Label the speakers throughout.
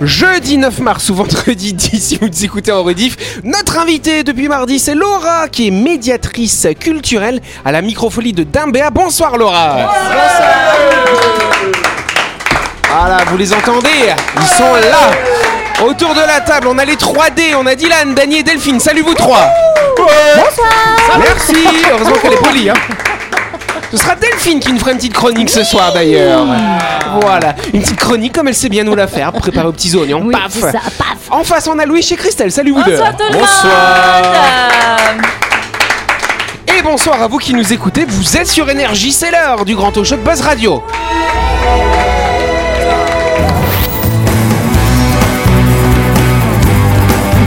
Speaker 1: Jeudi 9 mars ou vendredi 10 si vous nous écoutez en rediff, notre invité depuis mardi c'est Laura qui est médiatrice culturelle à la microfolie de Dimbéa. Bonsoir Laura. Voilà, vous les entendez? Ils sont là. Autour de la table, on a les 3D, on a Dylan, Dany et Delphine. Salut vous trois. Bonsoir. Merci. Heureusement qu'elle est polie hein ce sera Delphine qui nous fera une petite chronique ce soir d'ailleurs. Voilà, une petite chronique comme elle sait bien nous la faire, préparée aux petits oignons.
Speaker 2: Oui,
Speaker 1: paf.
Speaker 2: c'est ça, paf.
Speaker 1: En face, on a Louis chez Christelle. Salut vous deux.
Speaker 2: Bonsoir.
Speaker 1: Et bonsoir à vous qui nous écoutez. Vous êtes sur Énergie, c'est l'heure du grand talk show de Buzz Radio.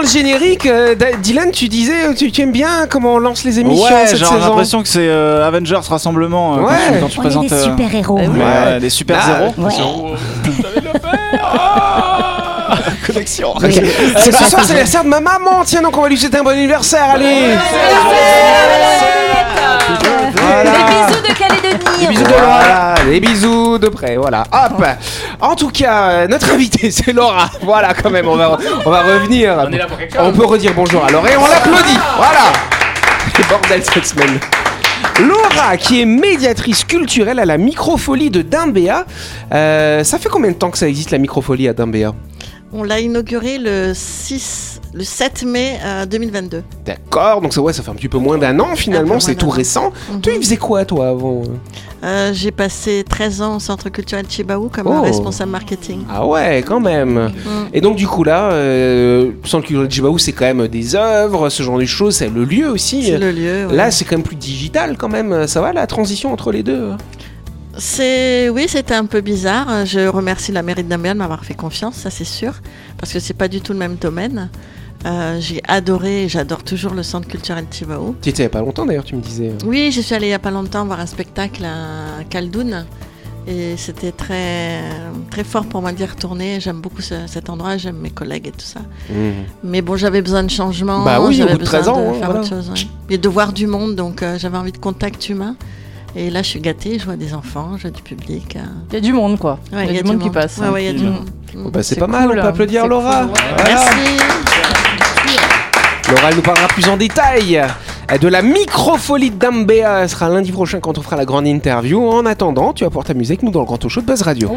Speaker 1: le générique, euh, Da- Dylan, tu disais, tu, tu aimes bien comment on lance les émissions
Speaker 3: Ouais,
Speaker 1: cette
Speaker 3: j'ai
Speaker 1: saison
Speaker 3: l'impression que c'est euh, Avengers Rassemblement euh, quand
Speaker 1: Ouais.
Speaker 3: tu- quand tu
Speaker 2: On est
Speaker 3: présentes.
Speaker 2: des
Speaker 3: euh,
Speaker 2: super héros.
Speaker 3: Ouais, les super
Speaker 1: Ah,
Speaker 3: zéros.
Speaker 1: Connexion.
Speaker 2: Oui.
Speaker 1: C'est ce soir, c'est l'anniversaire de ma maman. Tiens, donc on va lui souhaiter un bon anniversaire. Allez Voilà.
Speaker 2: Des bisous de Calédonie.
Speaker 1: Des bisous de Laura. Des bisous de près, voilà. Hop. En tout cas, euh, notre invité, c'est Laura. Voilà, quand même, on va, on va revenir. On est là pour quelque chose. On peut redire bonjour à Laura et on l'applaudit. Voilà. C'est bordel cette semaine. Laura, qui est médiatrice culturelle à la microfolie de Dimbéa. Euh, ça fait combien de temps que ça existe la microfolie à Dimbéa?
Speaker 4: On l'a inauguré le 6, le 7 mai euh, 2022.
Speaker 1: D'accord, donc ça, ouais, ça fait un petit peu moins d'un an finalement, c'est tout récent.
Speaker 4: Mhm.
Speaker 1: Toi, il faisait quoi toi avant euh
Speaker 4: Euh, J'ai passé 13 ans au Centre culturel Chibaou comme
Speaker 1: Oh.
Speaker 4: responsable marketing.
Speaker 1: Ah ouais, quand même.
Speaker 4: Mm.
Speaker 1: Et donc du coup là, euh, Centre culturel de Djibaou, c'est quand même des œuvres, ce genre de choses, c'est le lieu aussi.
Speaker 4: C'est le lieu. ouais.
Speaker 1: Là, c'est quand même plus digital quand même. Ça va la transition entre les deux
Speaker 4: C'est oui, c'était un peu bizarre. Je remercie la mairie de Nambian de m'avoir fait confiance, ça c'est sûr, parce que c'est pas du tout le même domaine. Euh, j'ai adoré, et j'adore toujours le Centre culturel Chibaou.
Speaker 1: Tu étais il y a pas longtemps d'ailleurs, tu me disais.
Speaker 4: Oui, je suis allée il y a pas longtemps voir un spectacle à Caldoun. Et c'était très, très fort pour moi d'y retourner. J'aime beaucoup ce- cet endroit, j'aime mes collègues et tout ça.
Speaker 1: Mhm.
Speaker 4: Mais bon, j'avais besoin de changement.
Speaker 1: Bah oui, au
Speaker 4: j'avais
Speaker 1: bout de 13
Speaker 4: besoin
Speaker 1: ans,
Speaker 4: de
Speaker 1: hein,
Speaker 4: faire
Speaker 1: voilà.
Speaker 4: autre chose. ouais. Et de voir du monde, donc euh, j'avais envie de contact humain. Et là, je suis gâtée, je vois des enfants, je vois du public. euh.
Speaker 5: Il y a du monde, quoi.
Speaker 4: Ouais,
Speaker 5: il y a du monde qui passe.
Speaker 4: Ouais, ouais, il y a du
Speaker 5: Mm.
Speaker 4: monde.
Speaker 1: Bon, bah, c'est
Speaker 5: C'est
Speaker 1: pas mal, on peut applaudir Laura.
Speaker 5: cool, ouais.
Speaker 1: Voilà.
Speaker 4: Merci.
Speaker 1: Elle nous parlera plus en détail de la microfolie de Dambéa. Ce sera lundi prochain quand on fera la grande interview. En attendant, tu vas pouvoir t'amuser avec nous dans le grand talk show de Buzz Radio.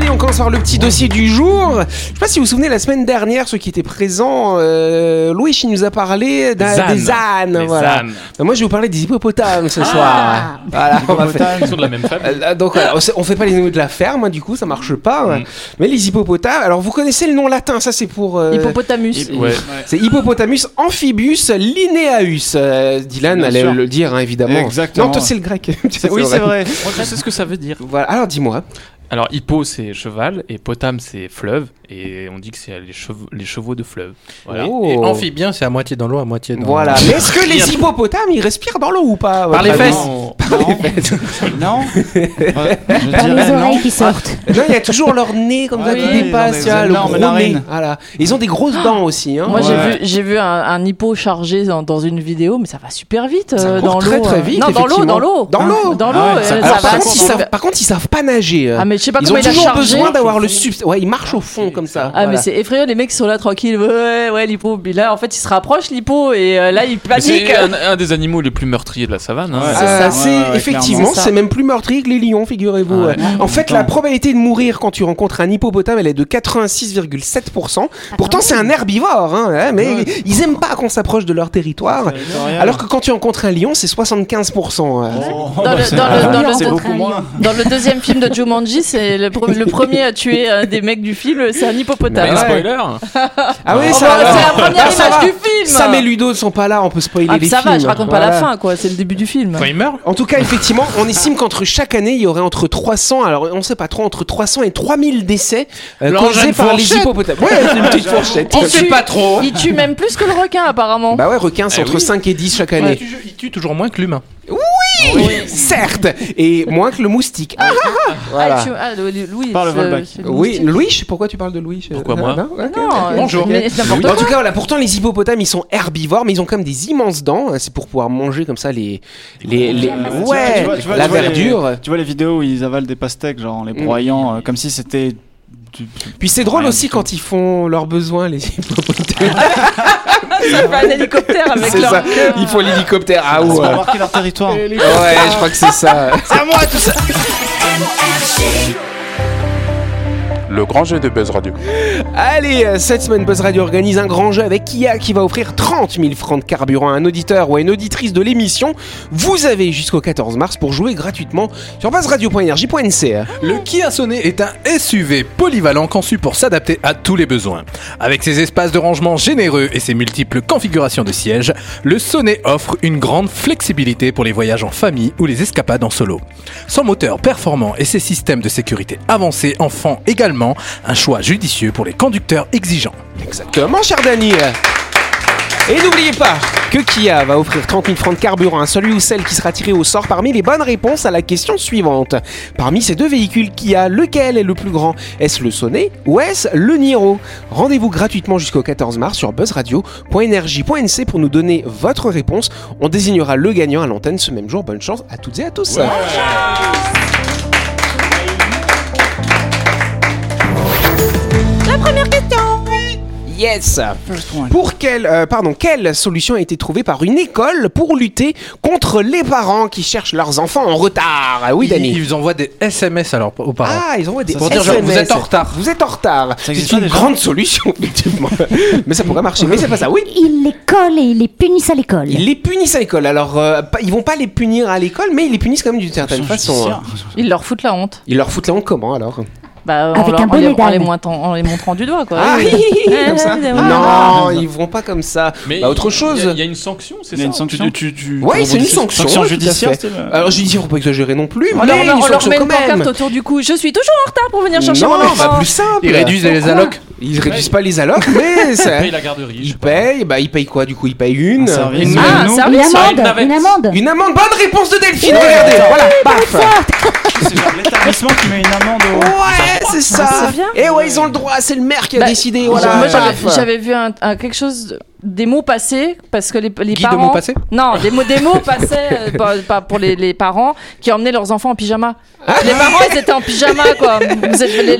Speaker 1: Allez, on commence par le petit dossier du jour. Je sais pas si vous vous souvenez, la semaine dernière, ceux qui étaient présents, euh, Louis, il nous a parlé d'un-
Speaker 6: Des ânes.
Speaker 1: des ânes.
Speaker 6: Les
Speaker 1: voilà.
Speaker 6: ânes.
Speaker 1: Ben, moi, je vais vous parler des hippopotames ce
Speaker 2: Ah.
Speaker 1: soir. Voilà, on va faire.
Speaker 6: Ils sont de la même famille.
Speaker 1: Euh, Donc voilà, on sait- on fait pas les animaux de la ferme, hein, du coup ça marche pas. hein.
Speaker 6: Mm.
Speaker 1: Mais les hippopotames, alors vous connaissez le nom latin, ça c'est pour. euh,
Speaker 5: Hippopotamus.
Speaker 6: Ouais.
Speaker 1: c'est Hippopotamus amphibius lineaus. Euh, Dylan
Speaker 3: Bien
Speaker 1: allait
Speaker 3: sûr.
Speaker 1: le dire hein, évidemment.
Speaker 3: Exactement.
Speaker 1: Non, toi c'est le grec.
Speaker 3: Oui, c'est vrai.
Speaker 6: Moi, je sais ce que ça veut dire.
Speaker 1: Voilà, alors dis-moi.
Speaker 6: Alors, hippo, c'est cheval, et potame, c'est fleuve, et on dit que c'est les chevaux, les chevaux de fleuve. Voilà.
Speaker 1: Oh.
Speaker 7: Et amphibien, c'est à moitié dans l'eau, à moitié dans
Speaker 1: Voilà. Mais est-ce que les hippopotames ils respirent dans l'eau ou pas
Speaker 7: Par les fesses.
Speaker 6: Non.
Speaker 1: Par les fesses.
Speaker 3: Non. Je
Speaker 2: Par les
Speaker 3: dirais
Speaker 2: oreilles
Speaker 3: non.
Speaker 2: qui sortent.
Speaker 1: Non, il y a toujours leur nez comme ça
Speaker 3: Ah
Speaker 1: qui dépasse, le gros nez. Voilà. Ils ont des grosses dents aussi. Hein.
Speaker 5: Moi, j'ai
Speaker 3: Ouais.
Speaker 5: vu, j'ai vu un, un hippo chargé dans, dans une vidéo, mais ça va super vite
Speaker 1: Ça
Speaker 5: euh,
Speaker 1: court
Speaker 5: dans l'eau.
Speaker 1: très, très
Speaker 5: euh.
Speaker 1: vite,
Speaker 5: Non, dans l'eau, dans l'eau.
Speaker 1: Dans l'eau
Speaker 5: Dans l'eau,
Speaker 3: Ah
Speaker 5: euh,
Speaker 3: ça-
Speaker 5: ça,
Speaker 1: par, contre, ils savent, par contre, ils savent pas nager.
Speaker 5: Mais je sais pas
Speaker 1: ils
Speaker 5: comment
Speaker 1: ont
Speaker 5: il a
Speaker 1: toujours
Speaker 5: chargé.
Speaker 1: besoin d'avoir le substrat. Ouais, ils marchent au fond comme ça.
Speaker 5: Ah, mais c'est effrayant, les mecs sont là tranquilles. Ouais, ouais, l'hippo. Puis là, en fait, il se rapproche, l'hippo, et euh, là, il
Speaker 6: Mais C'est
Speaker 5: panique.
Speaker 6: un, un des animaux les plus meurtriers de la savane. hein.
Speaker 3: Ouais.
Speaker 5: C'est
Speaker 1: Euh,
Speaker 5: ça.
Speaker 1: c'est
Speaker 3: Ouais, ouais,
Speaker 1: effectivement, c'est même plus meurtrier que les lions, figurez-vous. En fait, la probabilité de mourir quand tu rencontres un hippopotame, elle est de 86,7%. Pourtant, c'est un herbivore, hein, ouais, mais ils aiment pas qu'on s'approche de leur territoire. Alors que quand tu rencontres un lion, c'est 75%. euh.
Speaker 3: Oh,
Speaker 5: Dans
Speaker 3: bah.
Speaker 5: Dans le deuxième film de Jumanji, c'est le, pre- le premier à tuer un des mecs du film, c'est un hippopotame.
Speaker 1: Ouais.
Speaker 6: Spoiler
Speaker 1: Ah oui,
Speaker 5: Oh,
Speaker 1: ça
Speaker 5: bah,
Speaker 1: alors.
Speaker 5: c'est la première
Speaker 1: Ah, ça
Speaker 5: image
Speaker 1: va.
Speaker 5: du film.
Speaker 1: Sam et Ludo ne sont pas là, on peut spoiler
Speaker 5: Ah,
Speaker 1: les
Speaker 5: ça
Speaker 1: films.
Speaker 5: va, je raconte pas la fin, quoi. C'est le début du film.
Speaker 7: Quand il meurt?
Speaker 1: En tout cas, effectivement, on estime qu'entre chaque année, il y aurait entre 300, alors on sait pas trop, entre 300 et 3000 décès euh, causés par les hippopotames. Ouais, c'est une petite fourchette.
Speaker 7: On sait pas trop.
Speaker 5: Il tue même plus que le requin, apparemment.
Speaker 1: Bah ouais, requin, c'est
Speaker 7: Eh
Speaker 1: entre
Speaker 7: oui.
Speaker 1: 5 et 10 chaque année.
Speaker 7: il tue toujours moins que l'humain.
Speaker 1: Oui, certes, et moins que le moustique. Ah, ah, ah. Voilà.
Speaker 5: Ah, tu- ah, le- le- Louis.
Speaker 3: Par le
Speaker 5: c'est-
Speaker 3: Volbac.
Speaker 5: c'est le
Speaker 1: Oui,
Speaker 5: moustique.
Speaker 1: Louis, pourquoi tu parles de Louis
Speaker 6: Pourquoi
Speaker 1: Ah,
Speaker 6: moi
Speaker 1: non, ok,
Speaker 5: Non,
Speaker 1: ok.
Speaker 5: bonjour. N'importe
Speaker 1: En tout cas, voilà, pourtant les hippopotames ils sont herbivores, mais ils ont quand même des immenses dents. C'est pour pouvoir manger comme ça les. les, les-
Speaker 3: Tu
Speaker 1: Ouais,
Speaker 3: vois- tu vois-
Speaker 1: la
Speaker 3: tu vois les-
Speaker 1: verdure.
Speaker 3: Tu vois les vidéos où ils avalent des pastèques, genre en les
Speaker 1: Mm.
Speaker 3: broyant, euh, comme si c'était. du-
Speaker 1: Puis c'est drôle aussi quand ils font leurs besoins, les hippopotames.
Speaker 5: Ça fait un hélicoptère avec
Speaker 1: C'est
Speaker 5: leur
Speaker 1: ça, ils font l'hélicoptère. Ah
Speaker 3: pour
Speaker 1: ouais.
Speaker 3: marquer leur territoire.
Speaker 1: Ouais, je crois que c'est ça.
Speaker 3: C'est à moi tout ça
Speaker 8: Le grand jeu de Buzz Radio.
Speaker 1: Allez, euh, cette semaine, Buzz Radio organise un grand jeu avec Kia qui va offrir 30 000 francs de carburant à un auditeur ou à une auditrice de l'émission. Vous avez jusqu'au 14 mars pour jouer gratuitement sur buzzradio.energie.nc.
Speaker 7: Le Kia Sonet est un SUV polyvalent conçu pour s'adapter à tous les besoins. Avec ses espaces de rangement généreux et ses multiples configurations de sièges, le Sonet offre une grande flexibilité pour les voyages en famille ou les escapades en solo. Son moteur performant et ses systèmes de sécurité avancés en font également un choix judicieux pour les conducteurs exigeants.
Speaker 1: Exactement, cher Dany. Et n'oubliez pas que Kia va offrir 30 000 francs de carburant à celui ou celle qui sera tiré au sort parmi les bonnes réponses à la question suivante. Parmi ces deux véhicules Kia, lequel est le plus grand? Est-ce le Sonet ou est-ce le Niro? Rendez-vous gratuitement jusqu'au 14 mars sur buzzradio.energie.nc pour nous donner votre réponse. On désignera le gagnant à l'antenne ce même jour. Bonne chance à toutes et à tous. Yes Pour quelle, euh, pardon, quelle solution a été trouvée par une école pour lutter contre les parents qui cherchent leurs enfants en retard? Ah Oui,
Speaker 7: Ils,
Speaker 1: Dani.
Speaker 7: ils envoient des SMS alors aux parents.
Speaker 1: Ah, ils envoient des
Speaker 7: Pour dire,
Speaker 1: SMS.
Speaker 7: vous êtes en retard.
Speaker 1: Vous êtes en retard. C'est une grande solution, effectivement. mais ça pourrait marcher. Mais c'est pas ça. Oui.
Speaker 9: Ils les collent et ils les punissent à l'école.
Speaker 1: Ils les punissent à l'école. Alors, euh, pas- ils vont pas les punir à l'école, mais ils les punissent quand même d'une certaine façon. hein.
Speaker 5: Ils leur foutent la honte.
Speaker 1: Ils leur foutent la honte comment alors?
Speaker 5: Bah,
Speaker 9: Avec
Speaker 5: en,
Speaker 9: un
Speaker 5: en
Speaker 9: bonnet
Speaker 5: les, en, les en les montrant du doigt, quoi.
Speaker 1: Ah,
Speaker 5: Oui.
Speaker 1: comme ça Non, ils vont pas comme ça.
Speaker 6: Mais
Speaker 1: Bah, autre
Speaker 6: il y a-
Speaker 1: chose.
Speaker 6: Il y, a une sanction, c'est ça
Speaker 3: une sanction.
Speaker 6: Tu- tu- tu-
Speaker 1: Ouais,
Speaker 6: tu
Speaker 1: c'est une sanction.
Speaker 3: Sanction judiciaire,
Speaker 1: Alors judiciaire, faut pas exagérer non plus,
Speaker 5: On
Speaker 1: mais
Speaker 5: leur, met une pancarte autour du cou. Je suis toujours en retard pour venir chercher
Speaker 1: non,
Speaker 5: mon enfant.
Speaker 1: bah plus simple.
Speaker 7: Ils réduisent les allocs.
Speaker 1: Ils réduisent pas les allocs, mais ça.
Speaker 6: payes la garderie. je
Speaker 1: Ils payent, bah ils payent quoi du coup? Ils payent une.
Speaker 3: Un service.
Speaker 1: Une,
Speaker 5: Ah, un
Speaker 9: Une amende, une amende.
Speaker 1: une amende. Bonne réponse de Delphine. Regardez, voilà, paf.
Speaker 3: C'est l'établissement qui met une amende au.
Speaker 1: Ouais, c'est ça. Et ouais, ils ont le droit. C'est le maire qui a
Speaker 5: Bah,
Speaker 1: décidé.
Speaker 5: Moi,
Speaker 1: Voilà.
Speaker 5: j'avais- vu un, un- quelque chose, des mots passés, parce que les, les
Speaker 7: Guide de
Speaker 5: parents.
Speaker 7: mots passés
Speaker 5: Non, des mots, des mots passaient euh, pas, pas pour les, les parents qui emmenaient leurs enfants en pyjama. Les parents, ils étaient en pyjama, quoi.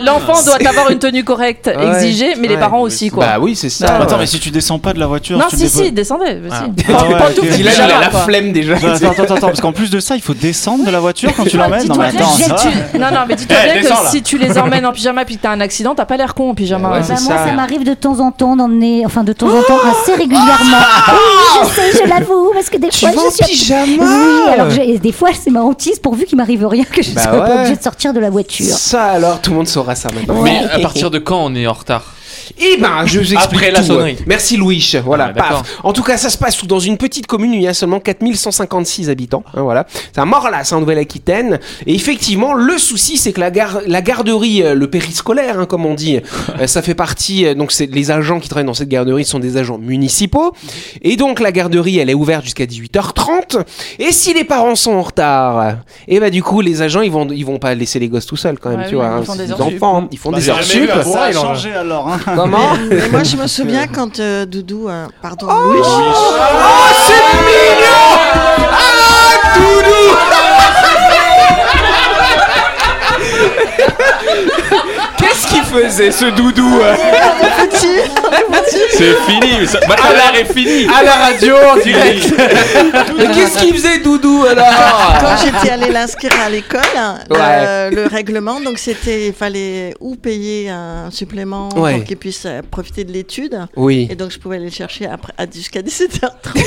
Speaker 5: L'enfant doit avoir une tenue correcte
Speaker 1: Ouais.
Speaker 5: exigée, mais les parents aussi, quoi.
Speaker 1: Bah oui, c'est ça.
Speaker 3: Attends,
Speaker 1: ouais.
Speaker 3: mais si tu descends pas de la voiture,
Speaker 5: non,
Speaker 3: tu
Speaker 5: si,
Speaker 3: déposes-
Speaker 5: si, descendez.
Speaker 7: Ah.
Speaker 5: si.
Speaker 3: Ah.
Speaker 1: Il a, la
Speaker 5: quoi.
Speaker 1: flemme déjà.
Speaker 3: Attends, attends, attends, parce qu'en plus de ça, il faut descendre de la voiture quand tu
Speaker 5: Ah,
Speaker 3: l'emmènes. Non, mais attends,
Speaker 5: Non, non, mais dis-toi
Speaker 6: Eh,
Speaker 5: bien que si tu les emmènes en pyjama puis que t'as un accident, t'as pas l'air con en pyjama.
Speaker 9: Bah, moi,
Speaker 1: ça.
Speaker 9: ça m'arrive de temps en temps d'emmener, enfin de temps en temps, assez régulièrement. Oui, je sais, je l'avoue, parce que des
Speaker 1: Tu
Speaker 9: fois,
Speaker 1: vas en
Speaker 9: je suis.
Speaker 1: pyjama
Speaker 9: Oui, alors j'ai- des fois, c'est ma hantise pourvu qu'il m'arrive rien que je
Speaker 1: Bah
Speaker 9: sois pas obligée de sortir de la voiture.
Speaker 1: Ça alors, tout le monde saura ça maintenant.
Speaker 6: Mais à partir de quand on est en retard?
Speaker 1: Eh ben, je vous explique
Speaker 6: Après la
Speaker 1: tout.
Speaker 6: sonnerie.
Speaker 1: Merci Louis. Voilà,
Speaker 6: Ah, d'accord.
Speaker 1: paf. En tout cas, ça se passe dans une petite commune où il y a seulement 4156 habitants. hein, voilà. C'est un Morlas, en Nouvelle-Aquitaine. Et effectivement, le souci, c'est que la, gare, la garderie, euh, le périscolaire, hein, comme on dit, euh, ça fait partie. euh, donc, c'est les agents qui travaillent dans cette garderie sont des agents municipaux. Et donc, la garderie, elle est ouverte jusqu'à 18h30. Et si les parents sont en retard, et ben du coup, les agents, ils vont, ils vont pas laisser les gosses tout seuls quand même,
Speaker 5: Ouais,
Speaker 1: tu
Speaker 5: oui,
Speaker 1: vois.
Speaker 5: ils
Speaker 1: hein,
Speaker 5: font
Speaker 1: c'est
Speaker 5: des
Speaker 1: des
Speaker 5: heures sup.
Speaker 1: enfants, ils font
Speaker 6: Bah,
Speaker 1: des heures sup.
Speaker 3: Ça a changé alors. Hein.
Speaker 1: Comment
Speaker 4: Mais moi, je me souviens quand euh, Doudou, euh, pardon,
Speaker 1: Oh,
Speaker 4: Louis,
Speaker 1: c'est mignon. Ah, Doudou. Qu'est-ce qu'il faisait ce doudou euh,
Speaker 6: C'est fini. ça- l'art est fini.
Speaker 1: à la radio en direct Mais qu'est-ce qu'il faisait doudou alors
Speaker 4: quand j'étais allée l'inscrire à l'école,
Speaker 1: Ouais.
Speaker 4: euh, le règlement, donc c'était, il fallait ou payer un supplément
Speaker 1: Ouais.
Speaker 4: pour qu'il puisse euh, profiter de l'étude.
Speaker 1: Oui.
Speaker 4: Et donc je pouvais aller le chercher après, à- jusqu'à 17h30.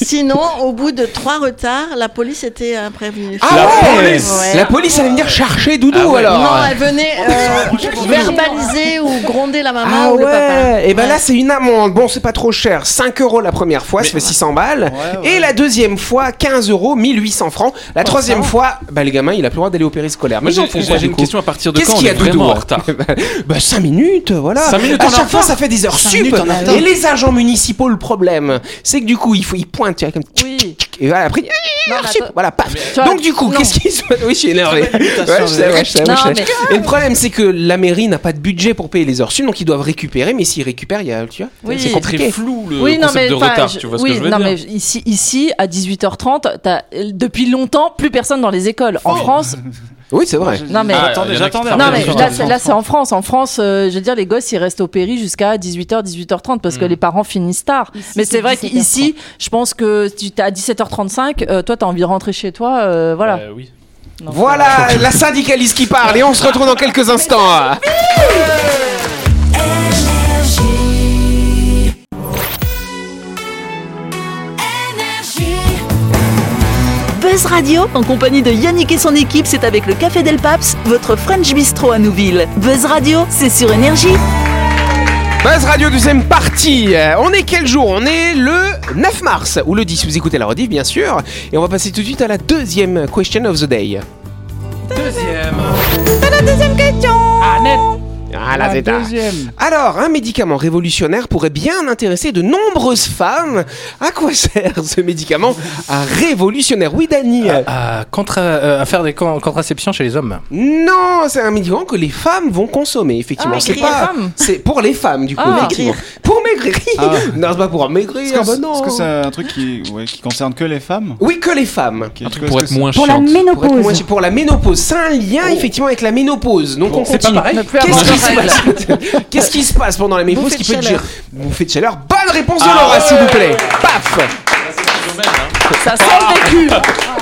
Speaker 4: Sinon, au bout de trois retards, la police était euh, prévenue.
Speaker 1: Ah
Speaker 7: La
Speaker 1: ouais
Speaker 7: police.
Speaker 4: Ouais.
Speaker 1: La police allait venir chercher Doudou
Speaker 7: Ah ouais.
Speaker 1: alors
Speaker 4: Non, elle venait euh, verbaliser ou gronder la maman
Speaker 1: Ah
Speaker 4: ou le papa.
Speaker 1: ouais Et ben
Speaker 4: Ouais.
Speaker 1: là c'est une amende. Bon c'est pas trop cher. 5 euros la première fois, ça fait 600 balles.
Speaker 3: Ouais, ouais.
Speaker 1: Et la deuxième fois 15 euros, 1800 francs. La troisième fois, bah le gamin il a plus le droit d'aller au périscolaire.
Speaker 7: Moi,
Speaker 1: Mais
Speaker 7: j'ai une question à partir de
Speaker 1: Qu'est-ce
Speaker 7: quand on
Speaker 1: qu'il y
Speaker 7: est vraiment en retard
Speaker 1: Bah 5 minutes, voilà.
Speaker 7: Cinq minutes
Speaker 1: à
Speaker 7: en
Speaker 1: chaque fois ça fait des heures sup. Et les agents municipaux, le problème, c'est que du coup il faut ils pointent, tu vois, comme
Speaker 5: Oui.
Speaker 1: et voilà, après
Speaker 5: Non,
Speaker 1: voilà, paf. Donc du coup, qu'est-ce qui se passe? Oui, je suis énervé. Ouais, je sais, ouais, je sais, ouais,
Speaker 5: Non,
Speaker 1: je sais.
Speaker 5: mais-
Speaker 1: Et le problème, c'est que la mairie n'a pas de budget pour payer les heures sup, donc ils doivent récupérer. Mais s'ils récupèrent, il y a, tu vois,
Speaker 5: Oui.
Speaker 1: c'est compliqué.
Speaker 7: Très flou le
Speaker 5: Oui, non, mais
Speaker 7: de retard,
Speaker 5: je-
Speaker 7: tu vois ce que je veux
Speaker 5: non,
Speaker 7: dire
Speaker 5: mais ici, ici, à 18h30, t'as depuis longtemps plus personne dans les écoles. En France,
Speaker 1: Oui, c'est vrai.
Speaker 5: non mais.
Speaker 7: Ah,
Speaker 3: Attendez, j'attendais.
Speaker 5: Non mais là, c'est- en France. En France, euh, je veux dire, les gosses ils restent au péri jusqu'à 18h, 18h30 parce que
Speaker 7: Mm.
Speaker 5: les parents finissent tard.
Speaker 9: Ici,
Speaker 5: mais
Speaker 9: c'est
Speaker 5: vrai
Speaker 9: 17h30.
Speaker 5: qu'ici, je pense que si tu es à 17h35, euh, toi t'as envie de rentrer chez toi, euh, voilà.
Speaker 6: Euh, oui.
Speaker 1: Voilà la syndicaliste qui parle et on se retrouve dans quelques instants.
Speaker 10: Buzz Radio, en compagnie de Yannick et son équipe, c'est avec le Café Del Paps, votre French Bistro à Nouville. Buzz Radio, c'est sur Énergie.
Speaker 1: Buzz Radio deuxième partie. Euh, On est quel jour? On est le 9 mars ou le 10. Vous écoutez la rediff bien sûr. Et on va passer tout de suite à la deuxième question of the day.
Speaker 5: Ah, net.
Speaker 1: Ah tard. Alors, un médicament révolutionnaire pourrait bien intéresser de nombreuses femmes. À quoi sert ce médicament révolutionnaire? Oui, Dani
Speaker 7: à, contra- euh, à faire des con- contraceptions chez les hommes.
Speaker 1: Non, c'est un médicament que les femmes vont consommer, effectivement.
Speaker 5: Ah,
Speaker 1: c'est pas.
Speaker 5: Les femmes
Speaker 1: C'est pour les femmes, du coup,
Speaker 5: Ah.
Speaker 1: effectivement. Pour maigrir.
Speaker 3: Ah.
Speaker 1: non, c'est pas pour maigrir.
Speaker 3: Est-ce que,
Speaker 1: bah non.
Speaker 3: est-ce que c'est un truc qui, ouais, qui concerne que les femmes
Speaker 1: Oui, que les femmes.
Speaker 7: Un truc pour être moins
Speaker 9: Pour la.
Speaker 1: Pour,
Speaker 9: ménopause.
Speaker 1: moins- pour la ménopause, c'est un lien effectivement avec la ménopause. Donc on
Speaker 7: c'est pas
Speaker 1: continue.
Speaker 7: pareil
Speaker 1: Qu'est-ce qui, se passe Qu'est-ce qui se passe pendant la ménopause qui peut dire Bouffée de chaleur. Bonne réponse de Laura, s'il vous plaît. Paf.
Speaker 5: Ça sent le vécu.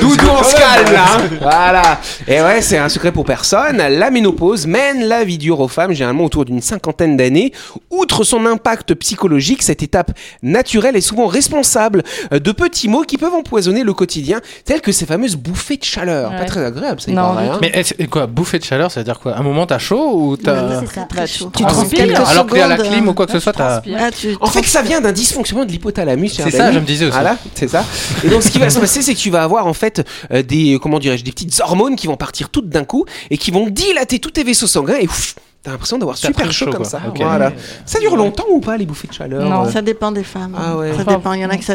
Speaker 1: Doudou, on se calme là. hein. Voilà. Et ouais, c'est un secret pour personne. La ménopause mène la vie dure aux femmes, généralement autour d'une cinquantaine d'années. Outre son impact psychologique, cette étape naturelle est souvent responsable euh, de petits mots qui peuvent empoisonner le quotidien, tels que ces fameuses bouffées de chaleur. Pas très agréable, ça,
Speaker 5: Non,
Speaker 1: hein.
Speaker 7: Mais quoi, bouffer de chaleur, ça veut dire quoi? Un moment t'as chaud ou t'as.
Speaker 9: C'est ça.
Speaker 4: Très chaud.
Speaker 5: Tu transpires.
Speaker 7: Alors que à la clim
Speaker 4: euh,
Speaker 7: ou quoi que ce soit, t'as.
Speaker 5: transpires.
Speaker 4: Ah,
Speaker 1: En fait, ça vient d'un dysfonctionnement de l'hypothalamus.
Speaker 7: C'est ça, je me disais aussi.
Speaker 1: Voilà, c'est ça. Et donc, ce qui va se passer, c'est que tu vas avoir en fait euh, des, comment dirais-je, des petites hormones qui vont partir toutes d'un coup et qui vont dilater tous tes vaisseaux sanguins et ouf, t'as l'impression d'avoir super chaud,
Speaker 7: chaud,
Speaker 1: comme
Speaker 7: quoi.
Speaker 1: ça. Voilà. Ça dure longtemps ou pas les bouffées de chaleur
Speaker 5: Non.
Speaker 1: euh
Speaker 4: Ça dépend des femmes.
Speaker 1: Ah ouais.
Speaker 4: Ça dépend. Il y en a que ça,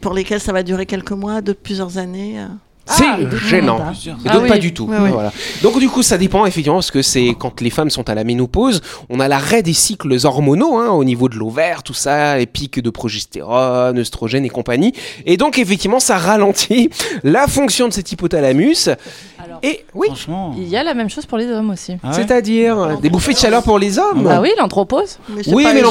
Speaker 4: pour lesquelles ça va durer quelques mois, d'autres plusieurs années.
Speaker 1: C'est
Speaker 9: Ah, d'autres
Speaker 1: gênant.
Speaker 9: pas.
Speaker 1: Et
Speaker 5: Ah
Speaker 1: d'autres
Speaker 5: oui.
Speaker 1: pas du tout. Voilà. Donc du coup, ça dépend effectivement parce que c'est quand les femmes sont à la ménopause, on a l'arrêt des cycles hormonaux hein, au niveau de l'ovaire, tout ça, les pics de progestérone, œstrogène et compagnie. Et donc effectivement, ça ralentit la fonction de cet hypothalamus. Et oui,
Speaker 3: Franchement.
Speaker 5: il y a la même chose pour les hommes aussi.
Speaker 3: Ah ouais
Speaker 1: c'est-à-dire des bouffées de chaleur pour les hommes.
Speaker 5: Ah oui,
Speaker 4: c'est
Speaker 1: Oui,
Speaker 4: pas-
Speaker 1: mais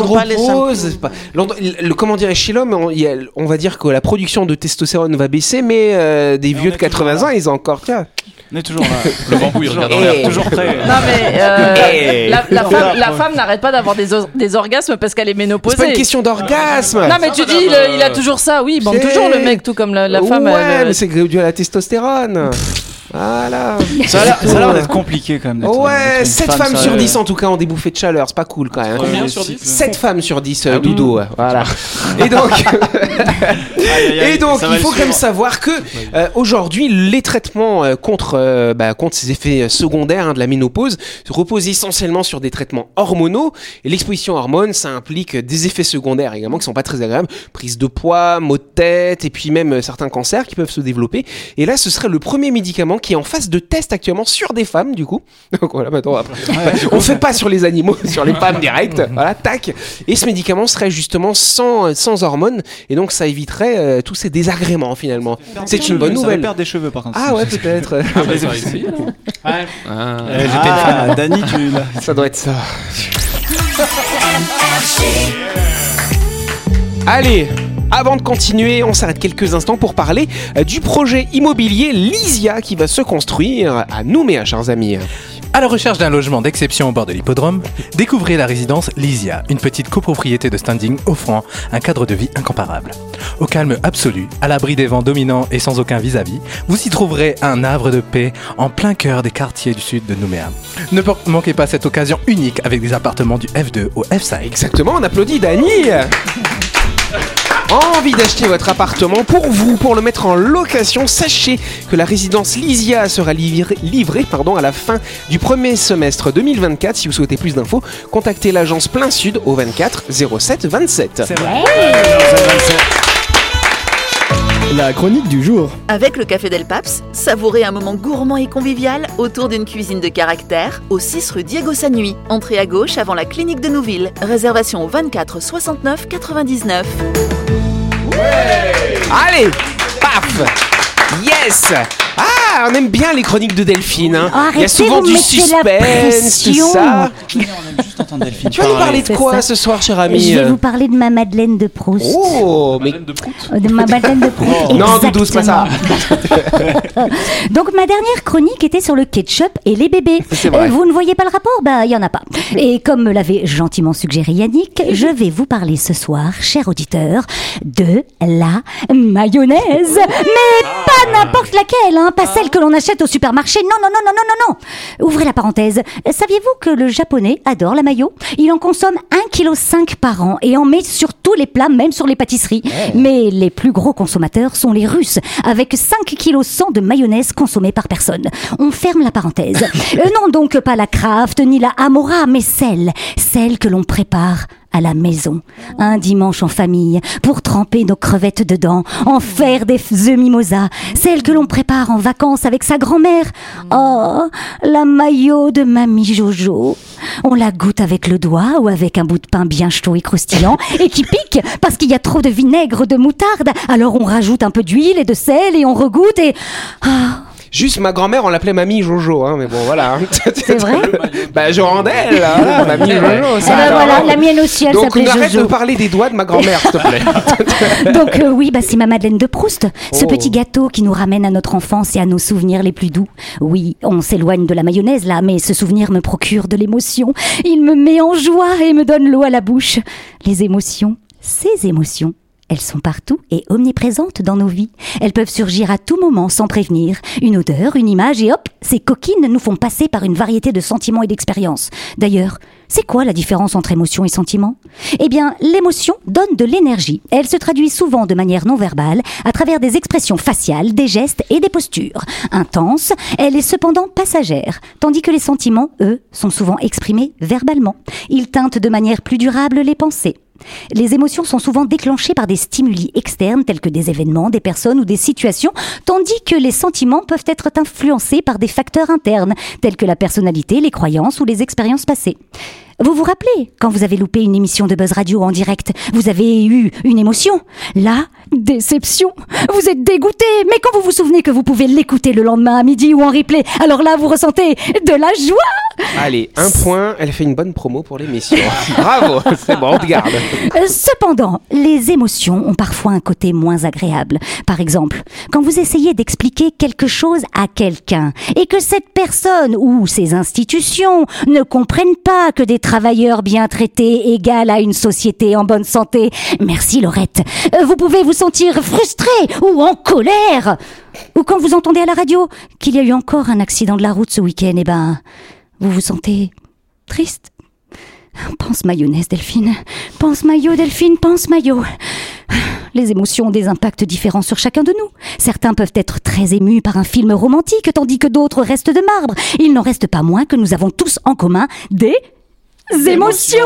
Speaker 1: le, comment dirais chez l'homme, on, va dire que la production de testostérone va baisser, mais euh, des
Speaker 3: Mais
Speaker 1: vieux de 80
Speaker 3: toujours
Speaker 1: ans, ils ont encore, tiens,
Speaker 3: On est toujours là.
Speaker 7: Le bambou, il regarde en
Speaker 1: l'air.
Speaker 3: toujours prêt.
Speaker 5: Non mais euh,
Speaker 1: Hey.
Speaker 5: la, femme, la n'arrête pas d'avoir des, or- des orgasmes parce qu'elle est ménopausée.
Speaker 1: c'est pas une question d'orgasme.
Speaker 5: Non mais tu dis il, il a toujours ça, oui, il bande toujours le mec tout comme la, la femme.
Speaker 1: Ouais,
Speaker 5: elle-
Speaker 1: mais c'est dû à la testostérone. Voilà.
Speaker 3: Ça a l'air- d'être compliqué quand même.
Speaker 1: Ouais,
Speaker 3: une
Speaker 1: 7
Speaker 3: femme,
Speaker 1: femmes sur
Speaker 3: euh,
Speaker 1: 10 en tout cas ont des bouffées de chaleur, c'est pas cool quand même.
Speaker 7: Combien sur
Speaker 3: cycles.
Speaker 1: 7 femmes sur 10, euh,
Speaker 3: Ah.
Speaker 1: Doudou, ouais, voilà. Et donc, et donc il faut quand même savoir que euh, aujourd'hui, les traitements euh, contre, euh, bah, contre ces effets euh, secondaires hein, de la ménopause reposent essentiellement sur des traitements hormonaux. Et l'exposition aux hormones, ça implique des effets secondaires également qui sont pas très agréables, prise de poids, maux de tête, et puis même euh, certains cancers qui peuvent se développer. Et là, ce serait le premier médicament qui est en phase de test actuellement sur des femmes, du coup. Donc voilà, maintenant, après, on fait pas sur les animaux, sur les femmes direct. Voilà, tac. Et ce médicament serait justement sans, sans hormones, et donc ça éviterait euh, tous ces désagréments finalement. C'est une bonne
Speaker 3: Ça
Speaker 1: nouvelle.
Speaker 3: perdre des cheveux par contre.
Speaker 1: Ah ouais, peut-être.
Speaker 6: Ah, bah, ici, là. Ah.
Speaker 7: J'étais.
Speaker 3: Ah, Dani, tu.
Speaker 1: Ça doit être ça. Allez, avant de continuer, on s'arrête quelques instants pour parler euh, du projet immobilier Lysia qui va se construire à Nouméa, chers amis.
Speaker 7: À la recherche d'un logement d'exception au bord de l'hippodrome, découvrez la résidence Lysia, une petite copropriété de standing offrant un cadre de vie incomparable. Au calme absolu, à l'abri des vents dominants et sans aucun vis-à-vis, vous y trouverez un havre de paix en plein cœur des quartiers du sud de Nouméa. Ne manquez pas cette occasion unique avec des appartements du F2 au F5.
Speaker 1: Exactement, on applaudit Dany Envie d'acheter votre appartement pour vous, pour le mettre en location, sachez que la résidence Lysia sera livrée, livrée pardon, à la fin du premier semestre 2024. Si vous souhaitez plus d'infos, contactez l'agence Plein Sud au 24 07 27.
Speaker 3: C'est vrai.
Speaker 11: La chronique du jour.
Speaker 10: Avec le Café Del Paps, savourez un moment gourmand et convivial autour d'une cuisine de caractère au 6 rue Diego Sanui. Entrée à gauche avant la clinique de Nouville. Réservation au 24 69 99.
Speaker 1: Allez, paf. Yes. Ah, on aime bien les chroniques de Delphine. hein.
Speaker 9: Oh,
Speaker 1: Il y a souvent du suspense, tout ça.
Speaker 3: On aime juste entendre Delphine
Speaker 1: Tu vas nous parler de quoi ce soir, cher
Speaker 9: Je
Speaker 1: ami
Speaker 9: vais vous parler de ma Madeleine de Proust.
Speaker 1: Oh, mais
Speaker 6: Madeleine de Prout
Speaker 9: Euh, De ma Madeleine de Proust.
Speaker 1: non, Doudou, c'est pas ça.
Speaker 9: Donc ma dernière chronique était sur le ketchup et les bébés.
Speaker 1: Vrai.
Speaker 9: Euh, vous ne voyez pas le rapport? Bah, il y en a pas. Et comme me l'avait gentiment suggéré Yannick, je vais vous parler ce soir, cher auditeur, de la mayonnaise. Mais pas n'importe laquelle, hein, pas celle que l'on achète au supermarché. Non, non, non, non, non, non, non. Ouvrez la parenthèse. Euh, Saviez-vous que le japonais adore la mayo? Il en consomme 1,5 kg par an et en met sur tous les plats, même sur les pâtisseries. Mais les plus gros consommateurs sont les Russes, avec 5 kg 100 de mayonnaise consommée par personne. On ferme la parenthèse. Euh, non donc pas la Kraft ni la Amora, mais celle, celle que l'on prépare à la maison, un dimanche en famille, pour tremper nos crevettes dedans, en faire des œufs mimosa, celle que l'on prépare en vacances avec sa grand-mère. Oh, la maillot de mamie Jojo. On la goûte avec le doigt ou avec un bout de pain bien chaud et croustillant et qui pique parce qu'il y a trop de vinaigre, de moutarde. Alors on rajoute un peu d'huile et de sel et on regoute et... Ah,
Speaker 1: Juste ma grand-mère, on l'appelait Mamie Jojo, hein, mais bon, voilà.
Speaker 9: c'est vrai
Speaker 1: Bah, Jorandel, voilà, Mamie Jojo,
Speaker 9: Eh ben voilà, la mienne aussi, elle
Speaker 1: Donc,
Speaker 9: s'appelait
Speaker 1: on arrête
Speaker 9: Jojo.
Speaker 1: de parler des doigts de ma grand-mère, s'il te plaît.
Speaker 9: Donc euh, oui, bah, c'est ma Madeleine de Proust, ce
Speaker 1: Oh.
Speaker 9: petit gâteau qui nous ramène à notre enfance et à nos souvenirs les plus doux. Oui, on s'éloigne de la mayonnaise là, mais ce souvenir me procure de l'émotion. Il me met en joie et me donne l'eau à la bouche. Les émotions, ces émotions. Elles sont partout et omniprésentes dans nos vies. Elles peuvent surgir à tout moment sans prévenir. Une odeur, une image et hop, ces coquines nous font passer par une variété de sentiments et d'expériences. D'ailleurs, c'est quoi la différence entre émotion et sentiment Eh bien, l'émotion donne de l'énergie. Elle se traduit souvent de manière non verbale, à travers des expressions faciales, des gestes et des postures. Intense, elle est cependant passagère, tandis que les sentiments, eux, sont souvent exprimés verbalement. Ils teintent de manière plus durable les pensées. Les émotions sont souvent déclenchées par des stimuli externes tels que des événements, des personnes ou des situations, tandis que les sentiments peuvent être influencés par des facteurs internes tels que la personnalité, les croyances ou les expériences passées. Vous vous rappelez, quand vous avez loupé une émission de Buzz Radio en direct, vous avez eu une émotion La déception. Vous êtes dégoûté, mais quand vous vous souvenez que vous pouvez l'écouter le lendemain à midi ou en replay, alors là vous ressentez de la joie.
Speaker 1: Allez, un point, elle fait une bonne promo pour l'émission. Bravo, c'est bon, on te garde.
Speaker 9: Euh, Cependant, les émotions ont parfois un côté moins agréable. Par exemple, quand vous essayez d'expliquer quelque chose à quelqu'un et que cette personne ou ces institutions ne comprennent pas que des travailleurs bien traités égale à une société en bonne santé. Merci Laurette. Euh, Vous pouvez vous sentir frustré ou en colère. Ou quand vous entendez à la radio qu'il y a eu encore un accident de la route ce week-end, eh ben, vous vous sentez triste. Pense mayonnaise, Delphine. Pense maillot, Delphine, pense maillot. Les émotions ont des impacts différents sur chacun de nous. Certains peuvent être très émus par un film romantique, tandis que d'autres restent de marbre. Il n'en reste pas moins que nous avons tous en commun des émotions.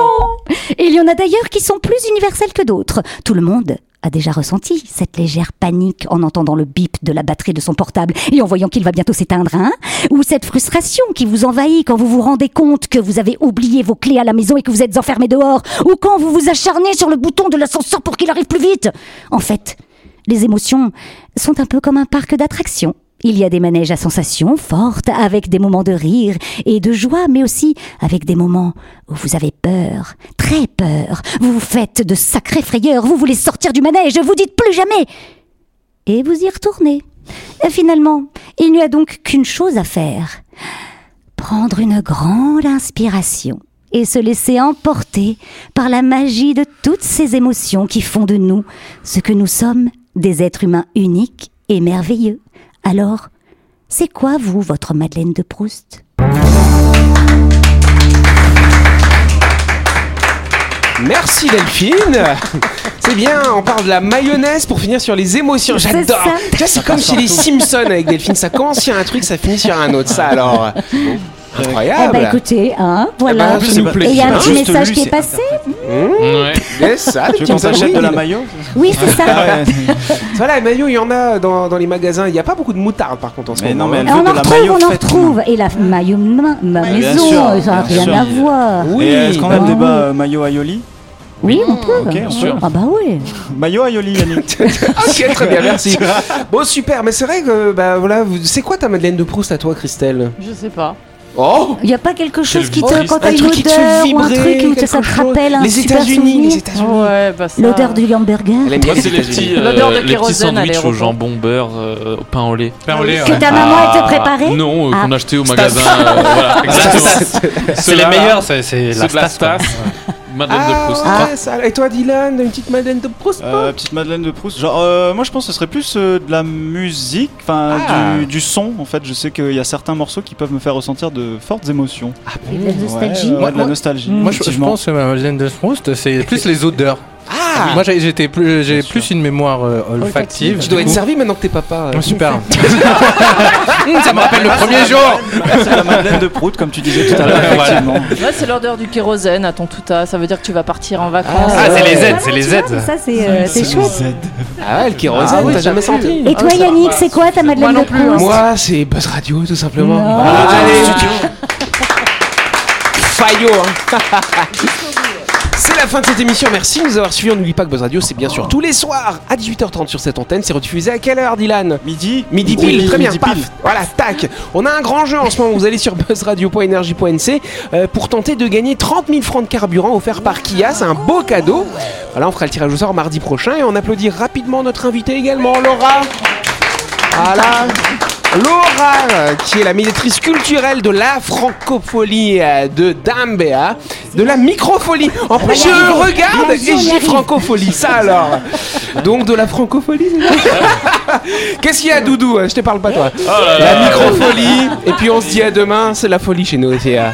Speaker 9: Et il y en a d'ailleurs qui sont plus universelles que d'autres. Tout le monde a déjà ressenti cette légère panique en entendant le bip de la batterie de son portable et en voyant qu'il va bientôt s'éteindre, hein Ou cette frustration qui vous envahit quand vous vous rendez compte que vous avez oublié vos clés à la maison et que vous êtes enfermé dehors Ou quand vous vous acharnez sur le bouton de l'ascenseur pour qu'il arrive plus vite En fait, les émotions sont un peu comme un parc d'attractions. Il y a des manèges à sensations fortes, avec des moments de rire et de joie, mais aussi avec des moments où vous avez peur, très peur. Vous vous faites de sacrées frayeurs, vous voulez sortir du manège, vous dites plus jamais. Et vous y retournez. Et finalement, il n'y a donc qu'une chose à faire. prendre une grande inspiration et se laisser emporter par la magie de toutes ces émotions qui font de nous ce que nous sommes, des êtres humains uniques et merveilleux. Alors, c'est quoi, vous, votre Madeleine de Proust?
Speaker 1: Merci Delphine. C'est bien, on parle de la mayonnaise pour finir sur les émotions. J'adore.
Speaker 9: ça.
Speaker 1: Tu vois, C'est comme chez les Simpsons avec Delphine. Ça commence sur un truc, ça finit sur un autre. Ça alors.
Speaker 9: Eh
Speaker 1: Incroyable.
Speaker 9: ben écoutez, hein, voilà.
Speaker 1: Eh ben,
Speaker 9: et il y a un petit message
Speaker 1: lui,
Speaker 9: qui est passé.
Speaker 1: Mmh. C'est ça,
Speaker 3: Tu veux qu'on s'achète de la maillot
Speaker 9: Oui, c'est ça.
Speaker 1: Voilà, les maillots, il y en a dans, dans les magasins. Il n'y a pas beaucoup de moutarde par contre en ce
Speaker 3: Mais
Speaker 1: moment.
Speaker 3: non, mais elle
Speaker 1: hein.
Speaker 9: on
Speaker 3: de
Speaker 9: en
Speaker 3: la
Speaker 9: retrouve,
Speaker 3: maillot
Speaker 9: on en retrouve. Et la maillot ma, ma
Speaker 3: Bien
Speaker 9: maison,
Speaker 3: sûr,
Speaker 9: ça n'a rien
Speaker 3: sûr.
Speaker 9: à voir.
Speaker 1: Oui,
Speaker 3: est-ce qu'on a le débat
Speaker 9: oui.
Speaker 3: euh, maillot aioli
Speaker 9: Oui, on peut.
Speaker 3: Ok, on
Speaker 6: sûr.
Speaker 9: Ah bah oui.
Speaker 3: Maillot aioli, Yannick.
Speaker 1: Ok, très bien, merci. Bon, super, mais c'est vrai que, bah voilà, vous- c'est quoi ta Madeleine de Proust à toi, Christelle?
Speaker 5: Je sais pas.
Speaker 1: Oh
Speaker 9: Il n'y a pas quelque chose qui te, quand t'as
Speaker 1: Un
Speaker 9: une odeur ou un truc où ça te rappelle un
Speaker 1: Les
Speaker 9: super
Speaker 1: États-Unis,
Speaker 9: souvenir
Speaker 1: les États-Unis.
Speaker 5: Ouais, bah ça.
Speaker 9: L'odeur du hamburger
Speaker 6: Moi, c'est
Speaker 1: les
Speaker 6: les petits, euh,
Speaker 5: L'odeur de
Speaker 6: les petits sandwichs au jambon beurre, euh, au pain au lait.
Speaker 7: Pain au lait,
Speaker 9: que ta maman elle te préparait
Speaker 6: Non, euh,
Speaker 9: Ah.
Speaker 6: qu'on achetait au magasin. euh, voilà, exactement.
Speaker 7: C'est les meilleurs, c'est la
Speaker 6: la Madeleine de
Speaker 1: Ah,
Speaker 6: Proust.
Speaker 1: ouais, ça- Et toi, Dylan, une petite Madeleine de Proust
Speaker 3: Euh, petite Madeleine de Proust. Genre, euh, moi je pense que ce serait plus euh, de la musique, enfin
Speaker 1: Ah.
Speaker 3: du, du son. En fait, je sais qu'il y a certains morceaux qui peuvent me faire ressentir de fortes émotions.
Speaker 9: Et de la nostalgie.
Speaker 3: Ouais, ouais, de la
Speaker 7: Moi-
Speaker 3: nostalgie.
Speaker 7: Moi, je, pense que ma Madeleine de Proust, c'est plus les odeurs.
Speaker 1: Ah
Speaker 7: Moi, j'ai j'étais plus, j'ai plus une mémoire euh, olfactive.
Speaker 1: Tu dois être servi maintenant que t'es papa.
Speaker 7: Ah, Super. ça me rappelle le premier jour.
Speaker 3: c'est la Madeleine de Proust, comme tu disais tout à l'heure.
Speaker 7: Voilà.
Speaker 3: effectivement.
Speaker 5: C'est l'odeur du kérosène à ton touta. Ça veut dire que tu vas partir en vacances.
Speaker 7: Ah, c'est les
Speaker 5: Euh,
Speaker 7: aides, c'est les aides.
Speaker 9: Ça c'est euh, c'est chouette.
Speaker 1: Ah ouais, le kérosène,
Speaker 5: Ah oui,
Speaker 1: t'as
Speaker 5: ça
Speaker 1: jamais senti
Speaker 9: Et toi Yannick, c'est quoi ta Madeleine de
Speaker 5: plus, hein.
Speaker 9: Proust
Speaker 1: Moi, c'est Buzz Radio, tout simplement. Ah, allez. Fayot, hein. C'est la fin de cette émission. Merci de nous avoir suivis. On n'oublie pas que Buzz Radio, c'est bien sûr tous les soirs à 18h30 sur cette antenne. C'est rediffusé à quelle heure, Dylan
Speaker 3: Midi.
Speaker 1: Midi pile,
Speaker 3: Oui,
Speaker 1: très bien,
Speaker 3: midi
Speaker 1: paf,
Speaker 3: pile.
Speaker 1: voilà, tac. On a un grand jeu en ce moment, vous allez sur buzzradio.energie.nc euh, pour tenter de gagner 30 000 francs de carburant offert par Kia, c'est un beau cadeau. Voilà, on fera le tirage au sort mardi prochain et on applaudit rapidement notre invité également, Laura. Voilà. Laura, euh, qui est la médiatrice culturelle de la francophonie euh, de Dambéa, de la micropholie. En plus, je regarde et dis francophonie, ça alors. Donc de la francophonie, Qu'est-ce qu'il y a, Doudou Je te parle pas, toi. La micropholie. Et puis on se dit à demain, c'est la folie chez nous aussi. hein.